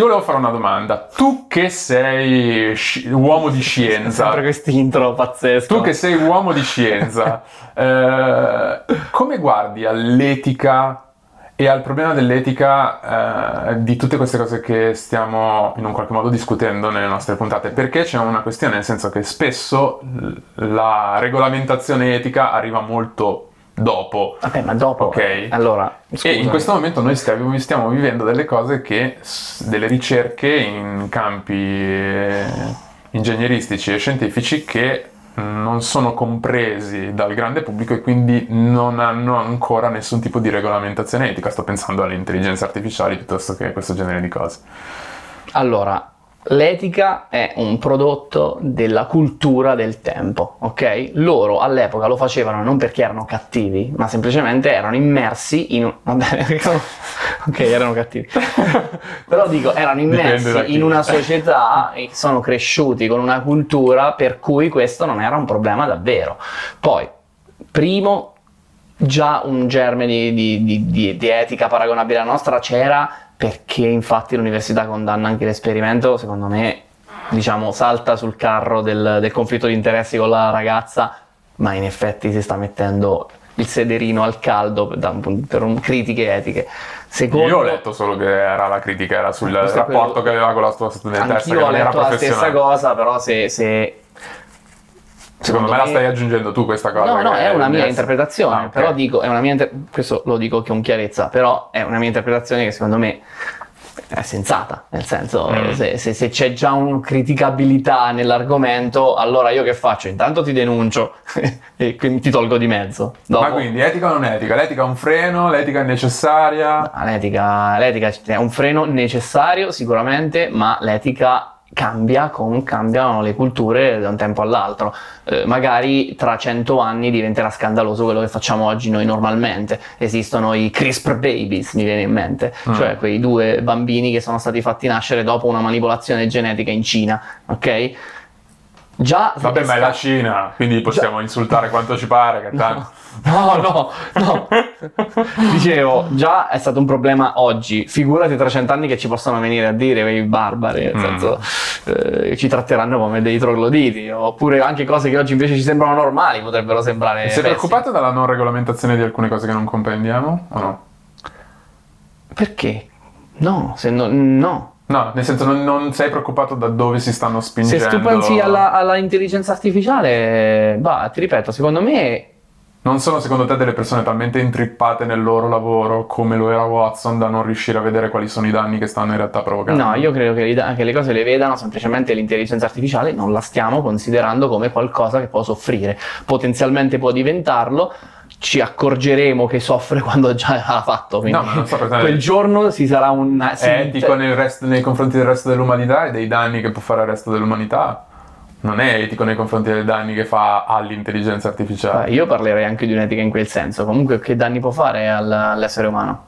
ti volevo fare una domanda. Tu che sei sci- uomo di scienza, Sempre questi intro pazzesco. tu che sei uomo di scienza, eh, come guardi all'etica e al problema dell'etica eh, di tutte queste cose che stiamo in un qualche modo discutendo nelle nostre puntate? Perché c'è una questione, nel senso che spesso la regolamentazione etica arriva molto dopo. Vabbè, ma dopo. Ok. Allora. E in questo momento noi stiamo, stiamo vivendo delle cose che, delle ricerche in campi eh, ingegneristici e scientifici che non sono compresi dal grande pubblico e quindi non hanno ancora nessun tipo di regolamentazione etica. Sto pensando alle intelligenze artificiali piuttosto che a questo genere di cose. Allora, l'etica è un prodotto della cultura del tempo, ok? Loro all'epoca lo facevano non perché erano cattivi, ma semplicemente erano immersi in un... Vabbè, ok, erano cattivi. Però dico, erano immersi in una società e sono cresciuti con una cultura per cui questo non era un problema davvero. Poi, primo, già un germe di- di- di- di etica paragonabile alla nostra c'era perché infatti l'università condanna anche l'esperimento, secondo me, diciamo, salta sul carro del, del conflitto di interessi con la ragazza, ma in effetti si sta mettendo il sederino al caldo per, per un- critiche etiche. Secondo, Io ho letto solo che era la critica, era sul rapporto quello- che aveva con la sua studentessa, Anch'io ho letto la stessa cosa, però se... se Secondo me la stai aggiungendo tu questa cosa. No, no, è una mia interpretazione, Ah, ok. però dico, è una mia inter- questo lo dico con chiarezza, però è una mia interpretazione che secondo me è sensata, nel senso, Mm. se, se- se c'è già una criticabilità nell'argomento, allora io che faccio? Intanto ti denuncio e quindi ti tolgo di mezzo. Dopo, Ma quindi etica o non etica? L'etica è un freno, l'etica è necessaria. Ah, l'etica, l'etica è un freno necessario sicuramente, ma l'etica cambia con cambiano le culture da un tempo all'altro. Eh, magari tra cento anni diventerà scandaloso quello che facciamo oggi noi normalmente. Esistono i CRISPR babies, mi viene in mente, Mm. cioè quei due bambini che sono stati fatti nascere dopo una manipolazione genetica in Cina, ok? Già Vabbè, ma è la Cina, quindi possiamo insultare quanto ci pare. Che tanto... No, no, no. Dicevo, già è stato un problema oggi. Figurati tra cent'anni che ci possono venire a dire quei barbari, nel Mm. senso, eh, ci tratteranno come dei trogloditi. Oppure anche cose che oggi invece ci sembrano normali potrebbero sembrare. Sei pessime. preoccupato dalla non regolamentazione di alcune cose che non comprendiamo o no? Perché? No, se no, no. No, nel senso non, non sei preoccupato da dove si stanno Se spingendo. tu pensi alla, alla intelligenza artificiale, bah, ti ripeto, secondo me Non sono secondo te delle persone talmente intrippate nel loro lavoro come lo era Watson da non riuscire a vedere quali sono i danni che stanno in realtà provocando? No, io credo che, li- che le cose le vedano semplicemente l'intelligenza artificiale, non la stiamo considerando come qualcosa che può soffrire, potenzialmente può diventarlo, ci accorgeremo che soffre quando già l'ha fatto, quindi No, ma non sto pretendendo- quel giorno si sarà un... Sì, etico cioè- nel resto- nei confronti del resto dell'umanità e dei danni che può fare al resto dell'umanità. Non è etico nei confronti dei danni che fa all'intelligenza artificiale. Eh, io parlerei anche di un'etica in quel senso, comunque che danni può fare al- all'essere umano?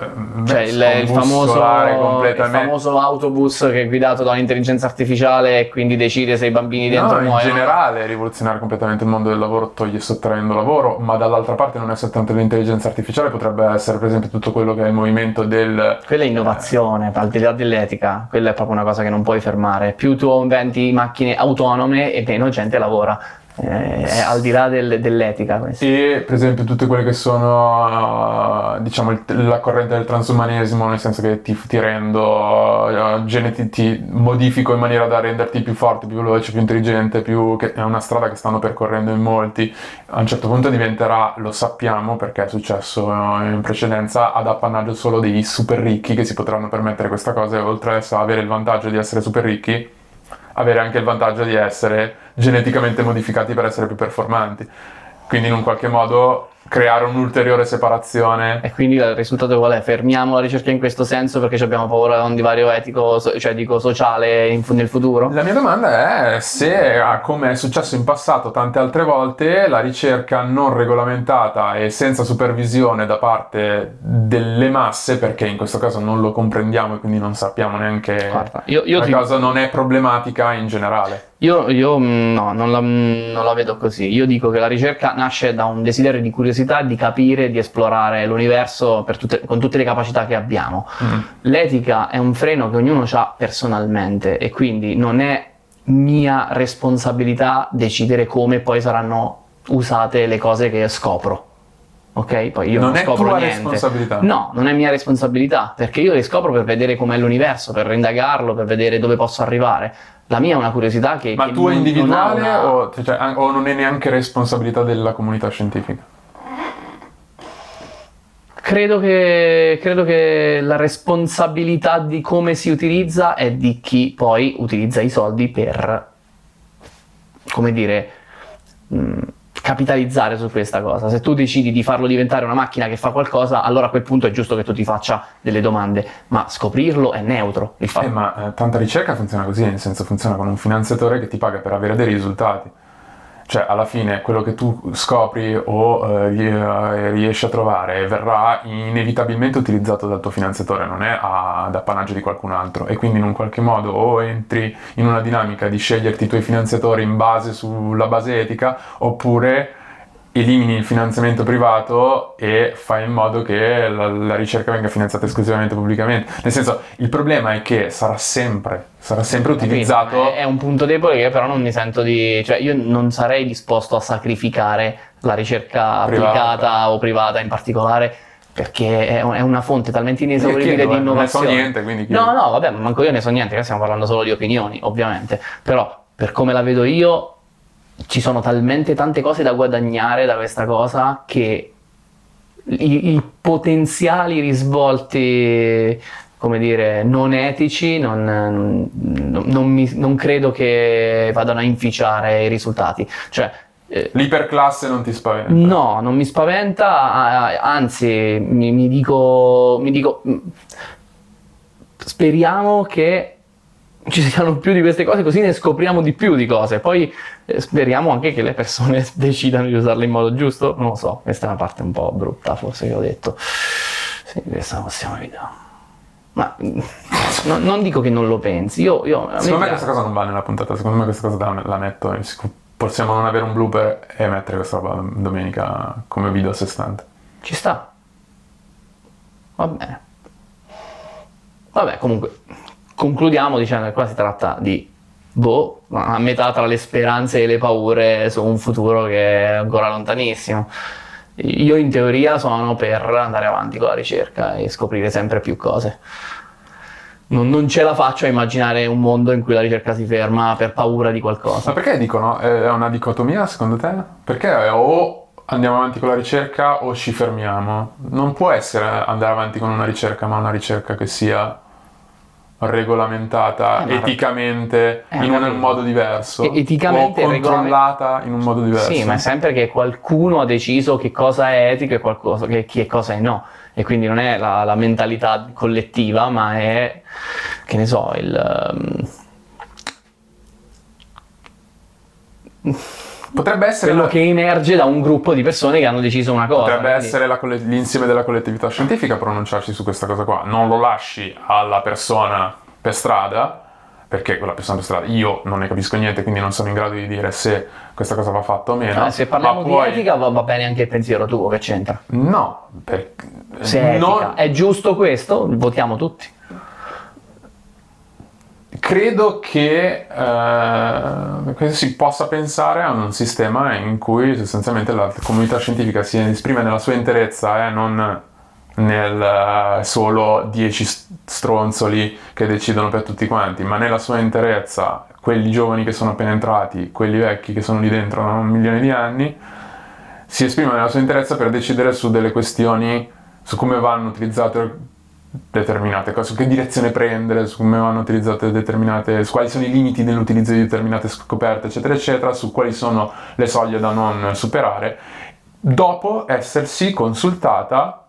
Eh, Cioè il, il famoso, il famoso autobus che è guidato da un'intelligenza artificiale e quindi decide se i bambini dentro No, in muoiono. generale rivoluzionare completamente il mondo del lavoro toglie sottraendo lavoro, ma dall'altra parte non è soltanto l'intelligenza artificiale, potrebbe essere per esempio tutto quello che è il movimento del... Quella è innovazione, al di là dell'etica, quella è proprio una cosa che non puoi fermare. Più tu inventi macchine autonome e meno gente lavora. Eh, è al di là del- dell'etica questo. E per esempio tutte quelle che sono uh, diciamo la corrente del transumanesimo, nel senso che ti, ti rendo, uh, geneti- ti modifico in maniera da renderti più forte, più veloce, più intelligente, più, che è una strada che stanno percorrendo in molti. A un certo punto diventerà, lo sappiamo perché è successo uh, in precedenza, ad appannaggio solo dei super ricchi che si potranno permettere questa cosa e oltre a avere il vantaggio di essere super ricchi, avere anche il vantaggio di essere geneticamente modificati per essere più performanti. Quindi in un qualche modo creare un'ulteriore separazione. E quindi il risultato qual è? Fermiamo la ricerca in questo senso perché abbiamo paura di un divario etico, cioè dico sociale in nel futuro? La mia domanda è se, ah, come è successo in passato tante altre volte, la ricerca non regolamentata e senza supervisione da parte delle masse, perché in questo caso non lo comprendiamo e quindi non sappiamo neanche Guarda, io, io la ti- cosa non è problematica in generale. Io, io, mm, no, non la, mm, non la vedo così. Io dico che la ricerca nasce da un desiderio di curiosità curiosità di capire, di esplorare l'universo tutte, con tutte le capacità che abbiamo. Mm. L'etica è un freno che ognuno ha personalmente e quindi non è mia responsabilità decidere come poi saranno usate le cose che scopro. Ok? Poi io non, non scopro tua niente. responsabilità. No, non è mia responsabilità, perché io le scopro per vedere com'è l'universo, per indagarlo, per vedere dove posso arrivare. La mia è una curiosità che. Ma che tua non, individuale non una... o, cioè, o non è neanche responsabilità della comunità scientifica? Credo che, credo che, la responsabilità di come si utilizza è di chi poi utilizza i soldi per, come dire, mh, mm, capitalizzare su questa cosa. Se tu decidi di farlo diventare una macchina che fa qualcosa, allora a quel punto è giusto che tu ti faccia delle domande, ma scoprirlo è neutro. Il fatto... eh, ma eh, tanta ricerca funziona così, nel senso funziona con un finanziatore che ti paga per avere dei risultati cioè alla fine quello che tu scopri o eh, eh, riesci a trovare verrà inevitabilmente utilizzato dal tuo finanziatore, non è ad appanaggio di qualcun altro. E quindi in un qualche modo o entri in una dinamica di sceglierti i tuoi finanziatori in base sulla base etica oppure elimini il finanziamento privato e fai in modo che la, la, ricerca venga finanziata esclusivamente pubblicamente. Nel senso, il problema è che sarà sempre, sarà sempre utilizzato. È, è un punto debole che però non mi sento di. cioè, io non sarei disposto a sacrificare la ricerca privata. applicata o privata in particolare perché è una fonte talmente inesauribile di innovazione. Non ne so niente, quindi chiedo. No, no, vabbè, manco io ne so niente, stiamo parlando solo di opinioni, ovviamente. Però, per come la vedo io, ci sono talmente tante cose da guadagnare da questa cosa che i, i potenziali risvolti come dire, non etici, non, non, non, mi, non, credo che vadano a inficiare i risultati. Cioè, eh, L'iperclasse non ti spaventa? No, non mi spaventa, anzi mi, mi, dico, mi dico, speriamo che ci siano più di queste cose, così ne scopriamo di più di cose. Poi eh, speriamo anche che le persone decidano di usarle in modo giusto. Non lo so, questa è una parte un po' brutta, forse che ho detto. Sì, questa possiamo evitare. Ma no, non dico che non lo pensi. Io, io secondo me questa cosa non va nella puntata. Secondo me questa cosa la, la metto. Possiamo non avere un blooper e mettere questa roba domenica come video a sé stante. Ci sta. Va bene. Vabbè, comunque, concludiamo dicendo che qua si tratta di boh, a metà tra le speranze e le paure su un futuro che è ancora lontanissimo. Io in teoria sono per andare avanti con la ricerca e scoprire sempre più cose. Non, non, ce la faccio a immaginare un mondo in cui la ricerca si ferma per paura di qualcosa. Ma perché dicono? È una dicotomia secondo te? Perché o andiamo avanti con la ricerca o ci fermiamo? Non può essere andare avanti con una ricerca, ma una ricerca che sia regolamentata eh, eticamente eh, in un modo diverso. E- eticamente o controllata in un modo diverso. Sì ma è sempre che qualcuno ha deciso che cosa è etico e qualcosa, che, che cosa è no. E quindi non è la, la, mentalità collettiva ma è che ne so il um... Potrebbe essere quello la... che emerge da un gruppo di persone che hanno deciso una cosa. Potrebbe quindi... essere la, l'insieme della collettività scientifica a pronunciarsi su questa cosa qua. Non lo lasci alla persona per strada, perché quella persona per strada io non ne capisco niente, quindi non sono in grado di dire se questa cosa va fatta o meno. Eh, se parliamo poi... di etica va, va, bene anche il pensiero tuo, che c'entra? No, per... se è, non... è giusto questo, votiamo tutti credo che eh, si possa pensare a un sistema in cui sostanzialmente la comunità scientifica si esprime nella sua interezza e eh, non nel uh, solo 10 stronzoli che decidono per tutti quanti, ma nella sua interezza, quelli giovani che sono appena entrati, quelli vecchi che sono lì dentro da un milione di anni, si esprimono nella sua interezza per decidere su delle questioni, su come vanno utilizzate determinate cose, su che direzione prendere, su come vanno utilizzate determinate, su quali sono i limiti nell'utilizzo di determinate scoperte, eccetera, eccetera, su quali sono le soglie da non superare, dopo essersi consultata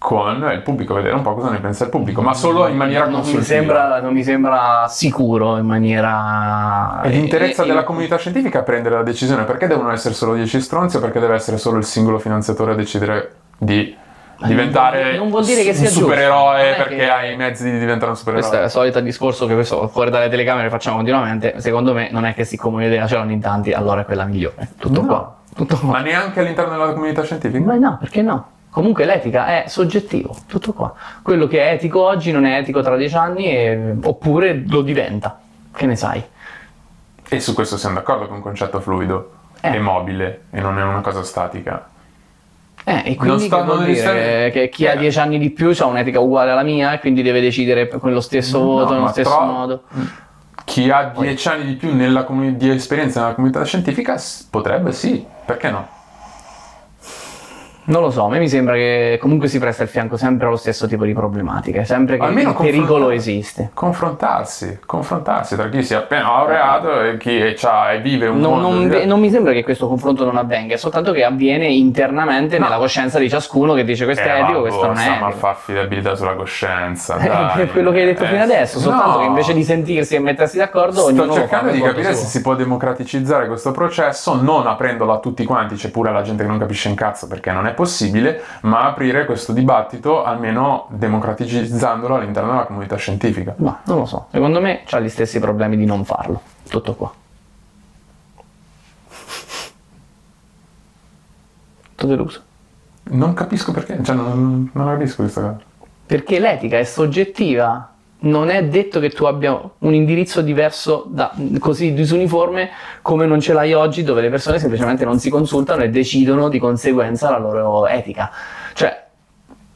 con il pubblico, vedere un po' cosa ne pensa il pubblico, ma solo in maniera non consultiva. Mi sembra, non mi sembra sicuro in maniera... È l'interezza e, della e... comunità scientifica a prendere la decisione, perché devono essere solo 10 stronzi o perché deve essere solo il singolo finanziatore a decidere di diventare non vuol dire che sia un supereroe perché che... hai i mezzi di diventare un supereroe. Questo è il solito discorso che questo fuori dalle telecamere facciamo continuamente. Secondo me non è che siccome un'idea ce l'hanno in tanti, allora è quella migliore. Tutto no. qua. tutto qua. Ma neanche all'interno della comunità scientifica? Ma no, perché no? Comunque l'etica è soggettivo, tutto qua. Quello che è etico oggi non è etico tra dieci anni, e- oppure lo diventa. Che ne sai? E su questo siamo d'accordo che è un concetto fluido, Eh. è mobile e non è una cosa statica. Eh, e quindi sta- che vuol non dire che chi ha eh. dieci anni di più ha un'etica uguale alla mia e quindi deve decidere con lo stesso voto, No, nello ma stesso tro- modo. Chi ha 10 anni di più nella comuni- di esperienza nella comunità scientifica potrebbe sì, perché no? Non lo so, a me mi sembra che comunque si presta il fianco sempre allo stesso tipo di problematiche, sempre che Almeno il pericolo esiste. Confrontarsi, confrontarsi tra chi si è appena laureato e chi è- e vive un Non, mondo non- diverso. non mi sembra che questo confronto non avvenga, è soltanto che avviene internamente No. nella coscienza di ciascuno che dice questo Eh, è etico, questo non è etico. fare affidabilità sulla coscienza. Dai. è quello che hai detto Eh, fino adesso, soltanto no. che invece di sentirsi e mettersi d'accordo, Sto fa cercando di capire suo. se si può democraticizzare questo processo, non aprendolo a tutti quanti, c'è pure la gente che non capisce un cazzo perché non è possibile, ma aprire questo dibattito almeno democraticizzandolo all'interno della comunità scientifica. Ma non lo so, secondo me ha gli stessi problemi di non farlo. Tutto qua. Tutto deluso. Non capisco perché, cioè non, non capisco questa cosa. Perché l'etica è soggettiva. Non è detto che tu abbia un indirizzo diverso da, così disuniforme come non ce l'hai oggi, dove le persone semplicemente non si consultano e decidono di conseguenza la loro etica. Cioè,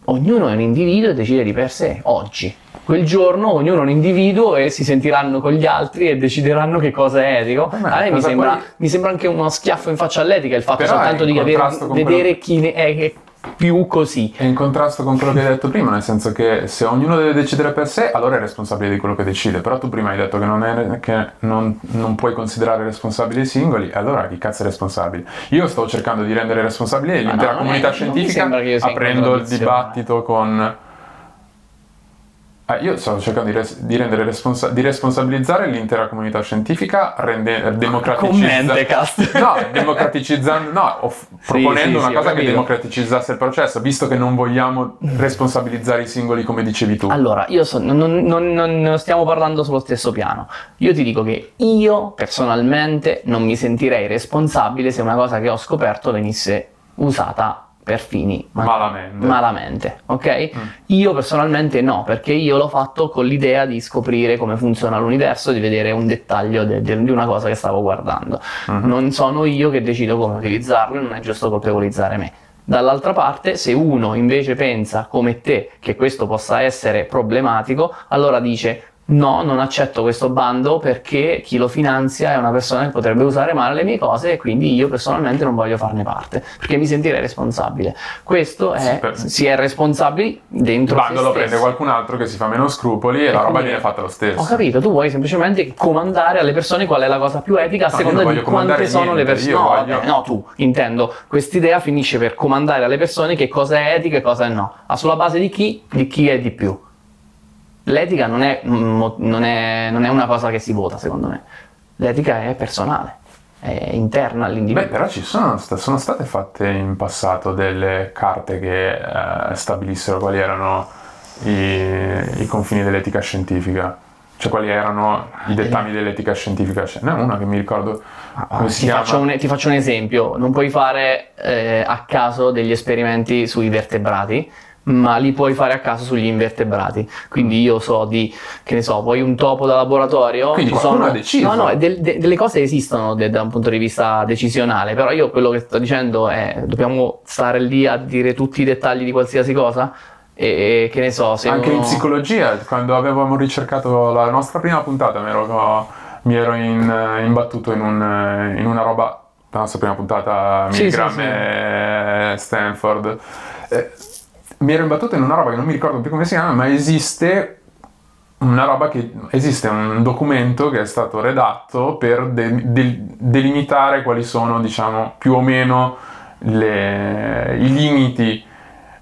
ognuno è un individuo e decide di per sé, oggi. Quel giorno ognuno è un individuo e si sentiranno con gli altri e decideranno che cosa è etico. Vabbè, A me mi sembra, poi- mi sembra anche uno schiaffo in faccia all'etica il fatto Però soltanto di aver- contrasto con vedere quello- chi ne è più così. È in contrasto con quello che hai detto prima, nel senso che se ognuno deve decidere per sé, allora è responsabile di quello che decide. Però tu prima hai detto che non, è- che non- non puoi considerare responsabili i singoli, allora chi cazzo è responsabile? Io sto cercando di rendere responsabile l'intera no, è- comunità mi scientifica aprendo il dibattito con... Eh, io sto cercando di, res- di rendere responsa- di responsabilizzare l'intera comunità scientifica, rende- democraticizzando... Commentecast. No, democraticizzando, no, off- Sì, proponendo sì, una sì, cosa che democraticizzasse il processo, visto che non vogliamo responsabilizzare i singoli come dicevi tu. Allora, io so- non- non- non stiamo parlando sullo stesso piano. Io ti dico che io personalmente non mi sentirei responsabile se una cosa che ho scoperto venisse usata per fini ma- Malamente. malamente, ok? Mm. Io personalmente no, perché io l'ho fatto con l'idea di scoprire come funziona l'universo, di vedere un dettaglio de- de- di una cosa che stavo guardando. Mhm. Non sono io che decido come utilizzarlo non è giusto colpevolizzare me. Dall'altra parte, se uno invece pensa come te che questo possa essere problematico, allora dice no, non accetto questo bando perché chi lo finanzia è una persona che potrebbe usare male le mie cose e quindi io personalmente non voglio farne parte perché mi sentirei responsabile. Questo è, Sì, si è responsabili Il dentro bando se lo prende qualcun altro che si fa meno scrupoli e, la roba viene fatta lo stesso. Ho capito, tu vuoi semplicemente comandare alle persone qual è la cosa più etica a No, seconda di quante sono le niente, persone. io No, voglio- vabbè, no, tu, intendo. Quest'idea finisce per comandare alle persone che cosa è etica e cosa è no. Ma sulla base di chi? Di chi è di più. L'etica non è, non è- non è una cosa che si vota, secondo me. L'etica è personale, è interna Beh, all'individuo. però ci sono, sono state fatte in passato delle carte che eh, stabilissero quali erano i, i confini dell'etica scientifica. Cioè quali erano i dettami dell'etica scientifica. Ce n'è una che mi ricordo come si ti, chiama. faccio un, ti faccio un esempio, non puoi fare eh, a caso degli esperimenti sui vertebrati, ma li puoi fare a caso sugli invertebrati. Quindi io so di, che ne so, vuoi un topo da laboratorio? Quindi ci sono-. No, no, del- de- delle cose esistono de- da un punto di vista decisionale, però io quello che sto dicendo è, dobbiamo stare lì a dire tutti i dettagli di qualsiasi cosa? E, e che ne so, se Anche uno- in psicologia, quando avevamo ricercato la nostra prima puntata, mi ero, mi ero in- imbattuto in, un- in una roba, la nostra prima puntata, Sì, Milgram sì, sì. e Stanford. Eh, mi ero imbattuto in una roba che non mi ricordo più come si chiama, ma esiste una roba che esiste un documento che è stato redatto per de- de- delimitare quali sono, diciamo, più o meno le- i limiti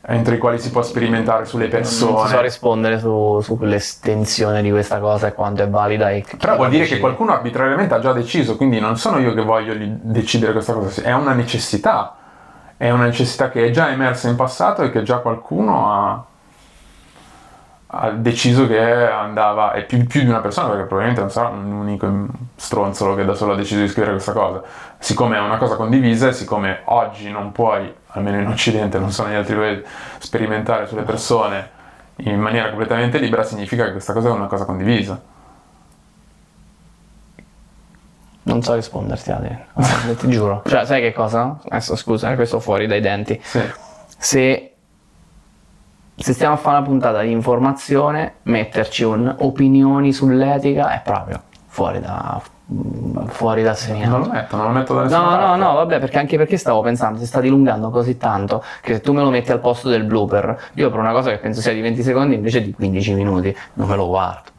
entro i quali si può sperimentare sulle non persone. so rispondere su, sull'estensione di questa cosa e quanto è valida. E Però vuol dire che decide. qualcuno arbitrariamente ha già deciso, quindi non sono io che voglio li- decidere questa cosa, è una necessità, è una necessità che è già emersa in passato e che già qualcuno ha, ha deciso che andava, e più, più di una persona, perché probabilmente non sarà un unico stronzolo che da solo ha deciso di scrivere questa cosa, siccome è una cosa condivisa e siccome oggi non puoi, almeno in Occidente, non so negli altri paesi, sperimentare sulle persone in maniera completamente libera, significa che questa cosa è una cosa condivisa. Non so risponderti, Ale. ti giuro. Cioè, sai che cosa? Adesso scusa, eh, questo fuori dai denti. Sì. Se se stiamo a fare una puntata di informazione, metterci un opinioni sull'etica è proprio fuori da fuori da seminato. Non lo metto, non lo metto da nessuna No, parte. no, no, vabbè, perché anche perché stavo pensando, si sta dilungando così tanto che se tu me lo metti al posto del blooper, io per una cosa che penso sia di 20 secondi invece di 15 minuti, non me lo guardo.